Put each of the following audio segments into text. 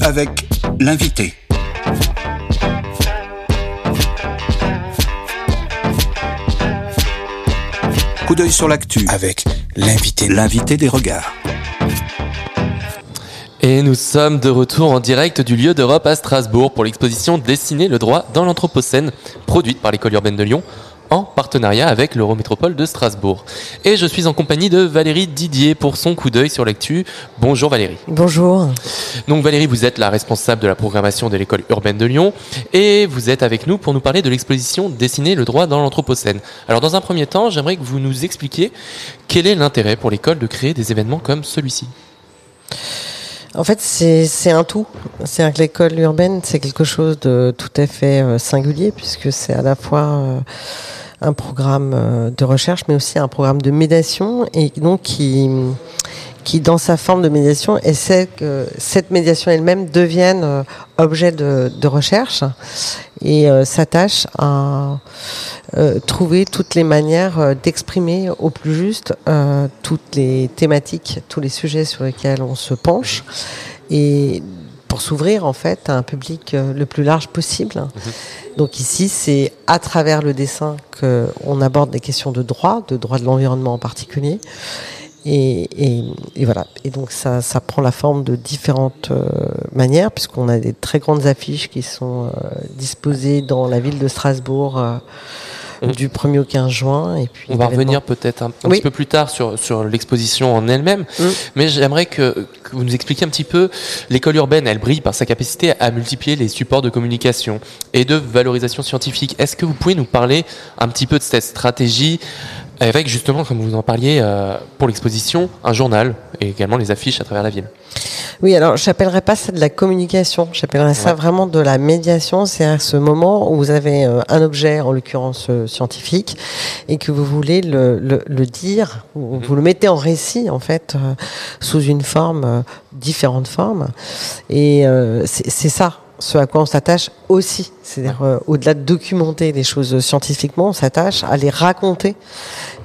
avec l'invité. Coup d'œil sur l'actu avec l'invité. L'invité des regards. Et nous sommes de retour en direct du lieu d'Europe à Strasbourg pour l'exposition Dessiner le droit dans l'Anthropocène, produite par l'école urbaine de Lyon en partenariat avec l'Eurométropole de Strasbourg. Et je suis en compagnie de Valérie Didier pour son coup d'œil sur l'actu. Bonjour Valérie. Bonjour. Donc Valérie, vous êtes la responsable de la programmation de l'école urbaine de Lyon et vous êtes avec nous pour nous parler de l'exposition Dessiner le droit dans l'Anthropocène. Alors dans un premier temps, j'aimerais que vous nous expliquiez quel est l'intérêt pour l'école de créer des événements comme celui-ci. En fait, c'est un tout. C'est que l'école urbaine, c'est quelque chose de tout à fait euh, singulier, puisque c'est à la fois euh, un programme euh, de recherche, mais aussi un programme de médiation, et donc qui, qui dans sa forme de médiation, essaie que cette médiation elle-même devienne objet de, de recherche et s'attache à trouver toutes les manières d'exprimer au plus juste toutes les thématiques, tous les sujets sur lesquels on se penche. Et pour s'ouvrir en fait à un public euh, le plus large possible. Mhm. Donc ici, c'est à travers le dessin qu'on aborde des questions de droit, de droit de l'environnement en particulier. Et, et, voilà. Et donc ça, ça, prend la forme de différentes euh, manières, puisqu'on a des très grandes affiches qui sont euh, disposées dans la ville de Strasbourg du 1er au 15 juin. Et puis On va revenir peut-être un, petit peu plus tard sur, sur l'exposition en elle-même, mm. mais j'aimerais que, vous nous expliquiez un petit peu, l'école urbaine, elle brille par sa capacité à multiplier les supports de communication et de valorisation scientifique. Est-ce que vous pouvez nous parler un petit peu de cette stratégie avec justement, comme vous en parliez, euh, pour l'exposition, un journal et également les affiches à travers la ville. Oui, alors j'appellerais pas ça de la communication, j'appellerais ça vraiment de la médiation. C'est à ce moment où vous avez euh, un objet, en l'occurrence euh, scientifique, et que vous voulez le, le, le dire, mhm. vous le mettez en récit en fait, sous une forme, différentes formes. Et c'est ça ce à quoi on s'attache aussi. C'est-à-dire, euh, au-delà de documenter les choses scientifiquement, on s'attache à les raconter.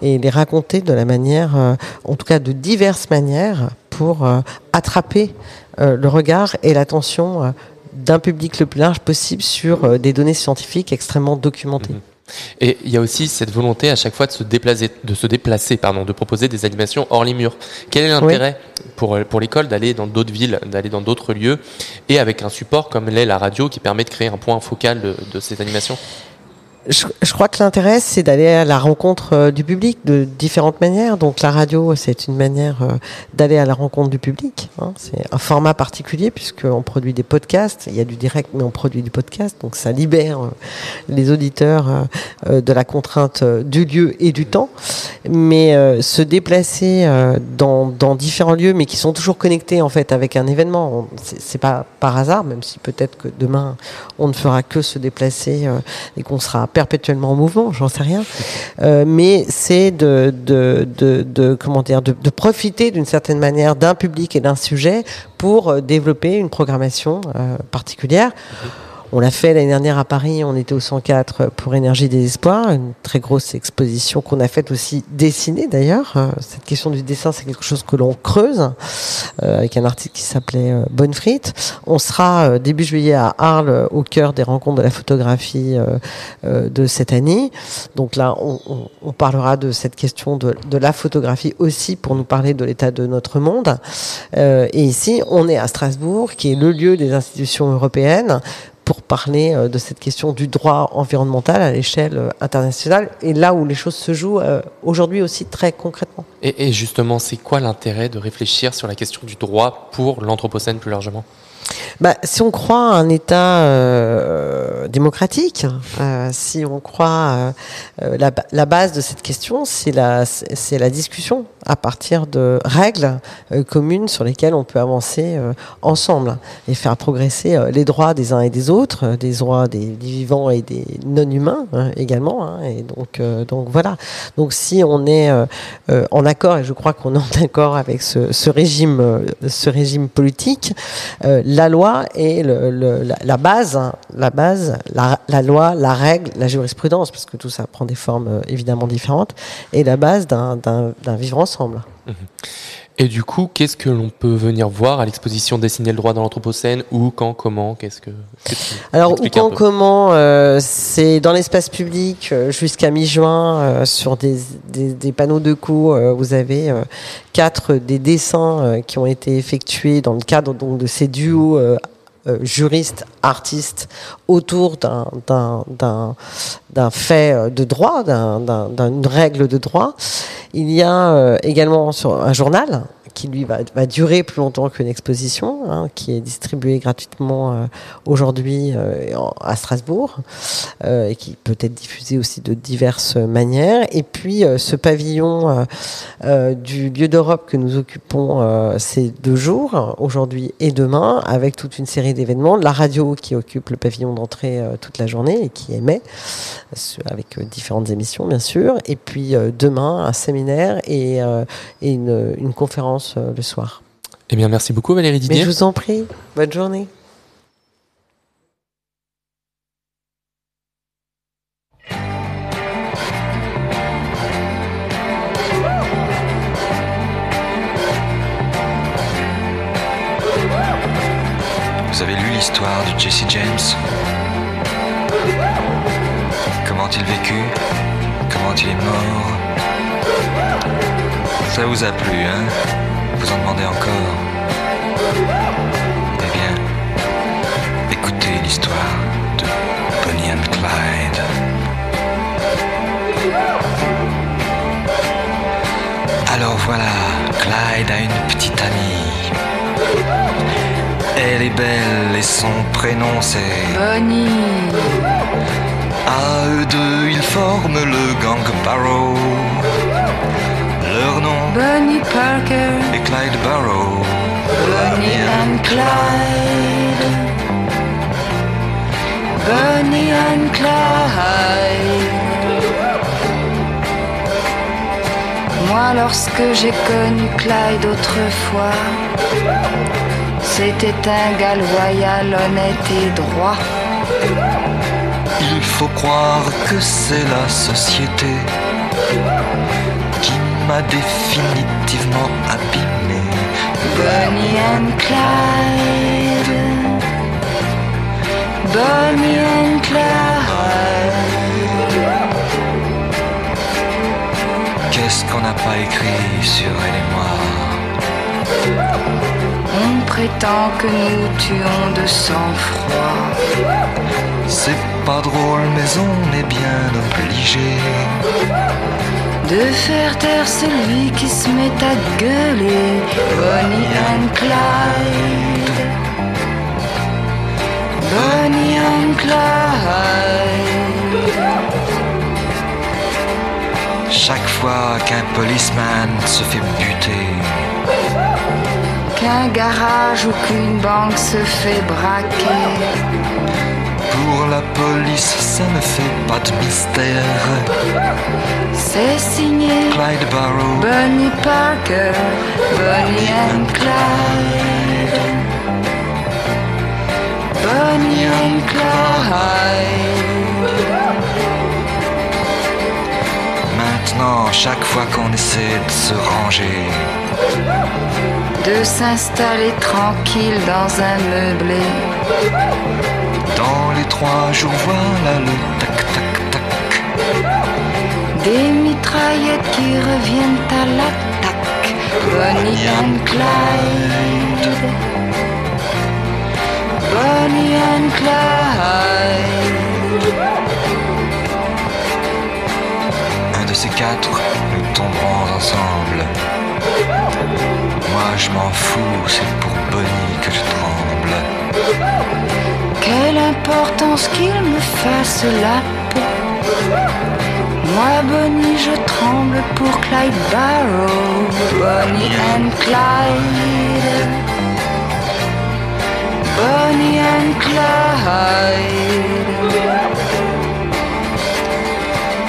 Et les raconter de la manière, euh, en tout cas de diverses manières, pour euh, attraper le regard et l'attention d'un public le plus large possible sur des données scientifiques extrêmement documentées. Mhm. Et il y a aussi cette volonté à chaque fois de se déplacer, de se déplacer, pardon, de proposer des animations hors les murs. Quel est l'intérêt pour, pour l'école d'aller dans d'autres villes, d'aller dans d'autres lieux, et avec un support comme l'est la radio qui permet de créer un point focal de, de ces animations? Je, je, crois que l'intérêt, c'est d'aller à la rencontre euh, du public de différentes manières. Donc la radio, c'est une manière euh, d'aller à la rencontre du public. Hein. C'est un format particulier puisqu'on produit des podcasts. Il y a du direct, mais on produit du podcast. Donc ça libère euh, les auditeurs de la contrainte du lieu et du temps. Mais se déplacer dans, dans, différents lieux, mais qui sont toujours connectés en fait avec un événement, c'est pas par hasard, même si peut-être que demain on ne fera que se déplacer et qu'on sera perpétuellement en mouvement, j'en sais rien. Euh, mais c'est de, de, de, comment dire, de, de profiter d'une certaine manière d'un public et d'un sujet pour euh, développer une programmation euh, particulière. On l'a fait l'année dernière à Paris, on était au 104 pour Énergie des Espoirs, une très grosse exposition qu'on a faite aussi dessinée d'ailleurs. Euh, cette question du dessin, c'est quelque chose que l'on creuse euh, avec un article qui s'appelait euh, Bonne frite. On sera début juillet à Arles au cœur des rencontres de la photographie de cette année. Donc là, on, on, parlera de cette question de, de, la photographie aussi pour nous parler de l'état de notre monde. et ici, on est à Strasbourg, qui est le lieu des institutions européennes pour parler euh, de cette question du droit environnemental à l'échelle euh, internationale et là où les choses se jouent euh, aujourd'hui aussi très concrètement. Et, et justement, c'est quoi l'intérêt de réfléchir sur la question du droit pour l'Anthropocène plus largement? Bah, si on croit à un État euh, démocratique, euh, si on croit euh, la, la, base de cette question, c'est la, c'est la discussion à partir de règles communes sur lesquelles on peut avancer ensemble et faire progresser les droits des uns et des autres, des droits des, vivants et des non-humains hein, également. Hein, et donc, donc voilà. Donc si on est en accord, et je crois qu'on est en accord avec ce, régime, ce régime politique, la loi est le, la, base, hein, la base, la, loi, la règle, la jurisprudence, parce que tout ça prend des formes euh, évidemment différentes, est la base d'un vivre ensemble. Mhm. Et du coup, qu'est-ce que l'on peut venir voir à l'exposition Dessiner le droit dans l'Anthropocène Où, quand, comment Qu'est-ce que, Alors, où, quand, comment euh, C'est dans l'espace public euh, jusqu'à mi-juin euh, sur des, des, des, panneaux de coups. vous avez quatre des dessins qui ont été effectués dans le cadre donc, de ces duos euh, juriste, artiste, autour d'un fait de droit, d'une règle de droit. Il y a euh, également un journal qui lui va, durer plus longtemps qu'une exposition, hein, qui est distribuée gratuitement euh, aujourd'hui euh, à Strasbourg euh, et qui peut être diffusée aussi de diverses manières. Et puis ce pavillon du lieu d'Europe que nous occupons ces deux jours, aujourd'hui et demain, avec toute une série d'événements. La radio qui occupe le pavillon d'entrée toute la journée et qui émet, avec différentes émissions bien sûr. Et puis demain, un séminaire et, une conférence euh, le soir. Eh bien, merci beaucoup Valérie Didier. Mais je vous en prie. Bonne journée. Vous avez lu l'histoire de Jesse James? Comment il vécu? Comment il est mort? Ça vous a plu, hein vous en demandez encore Eh bien, écoutez l'histoire de Bonnie and Clyde. Alors voilà, Clyde a une petite amie. Elle est belle et son prénom c'est Bonnie. À eux deux, ils forment le gang Barrow leur nom Bunny Parker et Clyde Barrow. Bunny and Clyde. Bunny and Clyde. Moi, lorsque j'ai connu Clyde autrefois, c'était un gars loyal, honnête et droit. Il faut croire que c'est la société m'a définitivement abîmé. Bonnie and Clyde. Bonnie and Clyde. Qu'est-ce qu'on n'a pas écrit sur elle et moi? On prétend que nous tuons de sang-froid. C'est pas drôle, mais on est bien obligé de faire taire celui qui se met à gueuler. Bonnie and Clyde. Bonnie and Clyde. Chaque fois qu'un policeman se fait buter, qu'un garage ou qu'une banque se fait braquer. Pour la police, ça ne fait pas de mystère. C'est signé Clyde Barrow, Bunny Parker, Bonnie and Clyde. Bonnie and Clyde. Maintenant, chaque fois qu'on essaie de se ranger, de s'installer tranquille dans un meublé. Dans les trois jours, voilà le tac tac tac. Des mitraillettes qui reviennent à l'attaque. Bonnie and Clyde. Bonnie and Clyde. Un de ces quatre, nous tomberons ensemble. Moi je m'en fous, c'est pour Bonnie que je tremble. Quelle importance qu'il me fasse la peau. Moi, Bonnie, je tremble pour Clyde Barrow. Bonnie and Clyde. Bonnie and Clyde.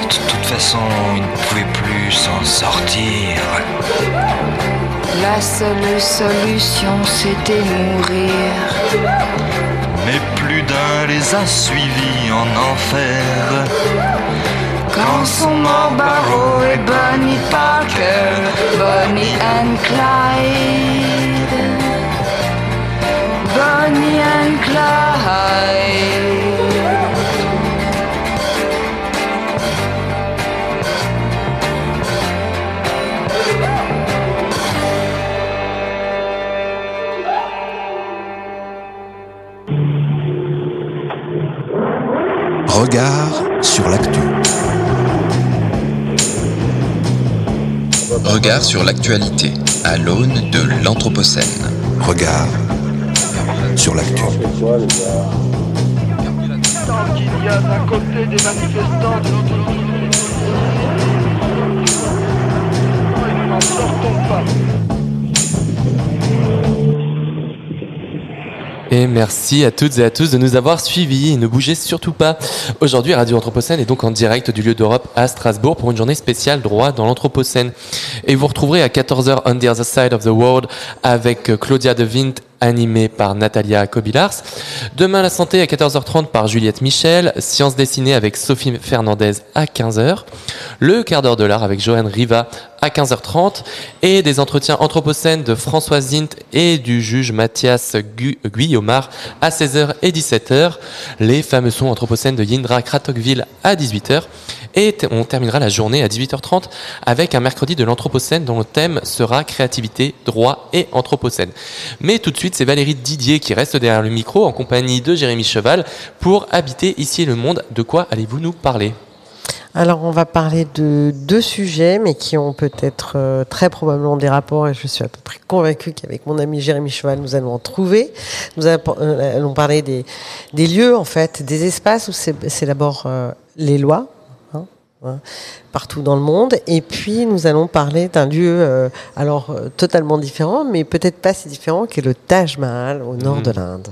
De toute façon, il ne pouvait plus s'en sortir. La seule solution, c'était mourir. Mais plus d'un les a suivis en enfer. Quand sont morts Barrow et Bonnie Parker, Bonnie and Clyde, Bonnie and Clyde. Regard sur l'actu. Regard sur l'actualité à l'aune de l'Anthropocène. Regard sur l'actu. Tant qu'il y a d'un côté des manifestants, de l'autre Et merci à toutes et à tous de nous avoir suivis. Ne bougez surtout pas. Aujourd'hui, Radio Anthropocène est donc en direct du lieu d'Europe à Strasbourg pour une journée spéciale droit dans l'Anthropocène. Et vous retrouverez à 14h On the Other Side of the World avec Claudia De Vint animé par Natalia Kobilars. Demain, la santé à 14h30 par Juliette Michel. Sciences dessinées avec Sophie Fernandez à 15h. Le quart d'heure de l'art avec Joanne Riva à 15h30. Et des entretiens anthropocènes de François Zint et du juge Mathias Gu Guillaumard à 16h et 17h. Les fameux sons anthropocènes de Yindra Kratokville à 18h. Et on terminera la journée à 18h30 avec un mercredi de l'Anthropocène dont le thème sera créativité, droit et Anthropocène. Mais tout de suite, c'est Valérie Didier qui reste derrière le micro en compagnie de Jérémy Cheval pour habiter ici le monde. De quoi allez-vous nous parler? Alors, on va parler de deux sujets, mais qui ont peut-être euh, très probablement des rapports, et je suis à peu près convaincue qu'avec mon ami Jérémy Cheval, nous allons en trouver. Nous euh, allons parler des, lieux, en fait, des espaces où c'est d'abord euh, les lois, partout dans le monde. Et puis nous allons parler d'un lieu euh, alors euh, totalement différent, mais peut-être pas si différent, qui est le Taj Mahal au nord de hmm. l'Inde.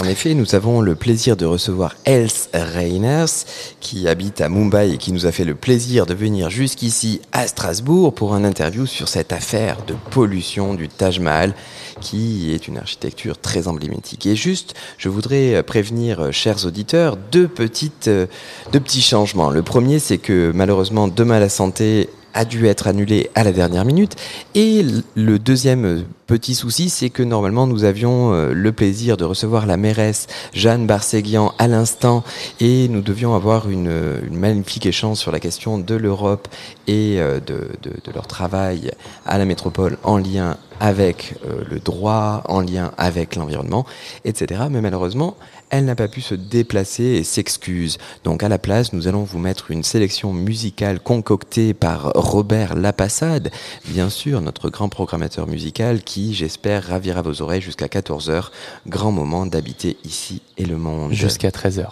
En effet, nous avons le plaisir de recevoir Els Reiners, qui habite à Mumbai et qui nous a fait le plaisir de venir jusqu'ici à Strasbourg pour un interview sur cette affaire de pollution du Taj Mahal qui est une architecture très emblématique. Et juste, je voudrais euh, prévenir, euh, chers auditeurs, deux, petites, euh, deux petits changements. Le premier, c'est que malheureusement, Demain la santé a dû être annulé à la dernière minute. Et le deuxième petit souci, c'est que normalement nous avions le plaisir de recevoir la mairesse Jeanne Barséguian à l'instant et nous devions avoir une, magnifique échange sur la question de l'Europe et de, de, leur travail à la métropole en lien avec euh, le droit, en lien avec l'environnement, etc. Mais malheureusement, elle n'a pas pu se déplacer et s'excuse. Donc à la place, nous allons vous mettre une sélection musicale concoctée par Robert Lapassade, bien sûr notre grand programmateur musical qui, j'espère, ravira vos oreilles jusqu'à 14h. Grand moment d'habiter ici et le monde. Jusqu'à 13h.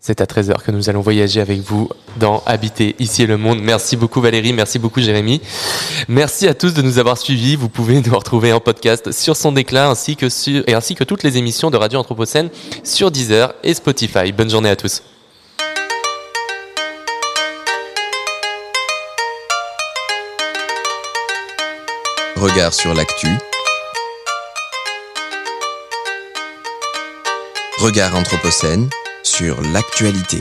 C'est à 13h que nous allons voyager avec vous dans Habiter ici et le monde. Merci beaucoup Valérie, merci beaucoup Jérémy. Merci à tous de nous avoir suivis. Vous pouvez nous retrouver en podcast sur son déclin ainsi que sur, et ainsi que toutes les émissions de Radio Anthropocène sur Deezer et Spotify. Bonne journée à tous. Regard sur l'actu. Regard Anthropocène sur l'actualité.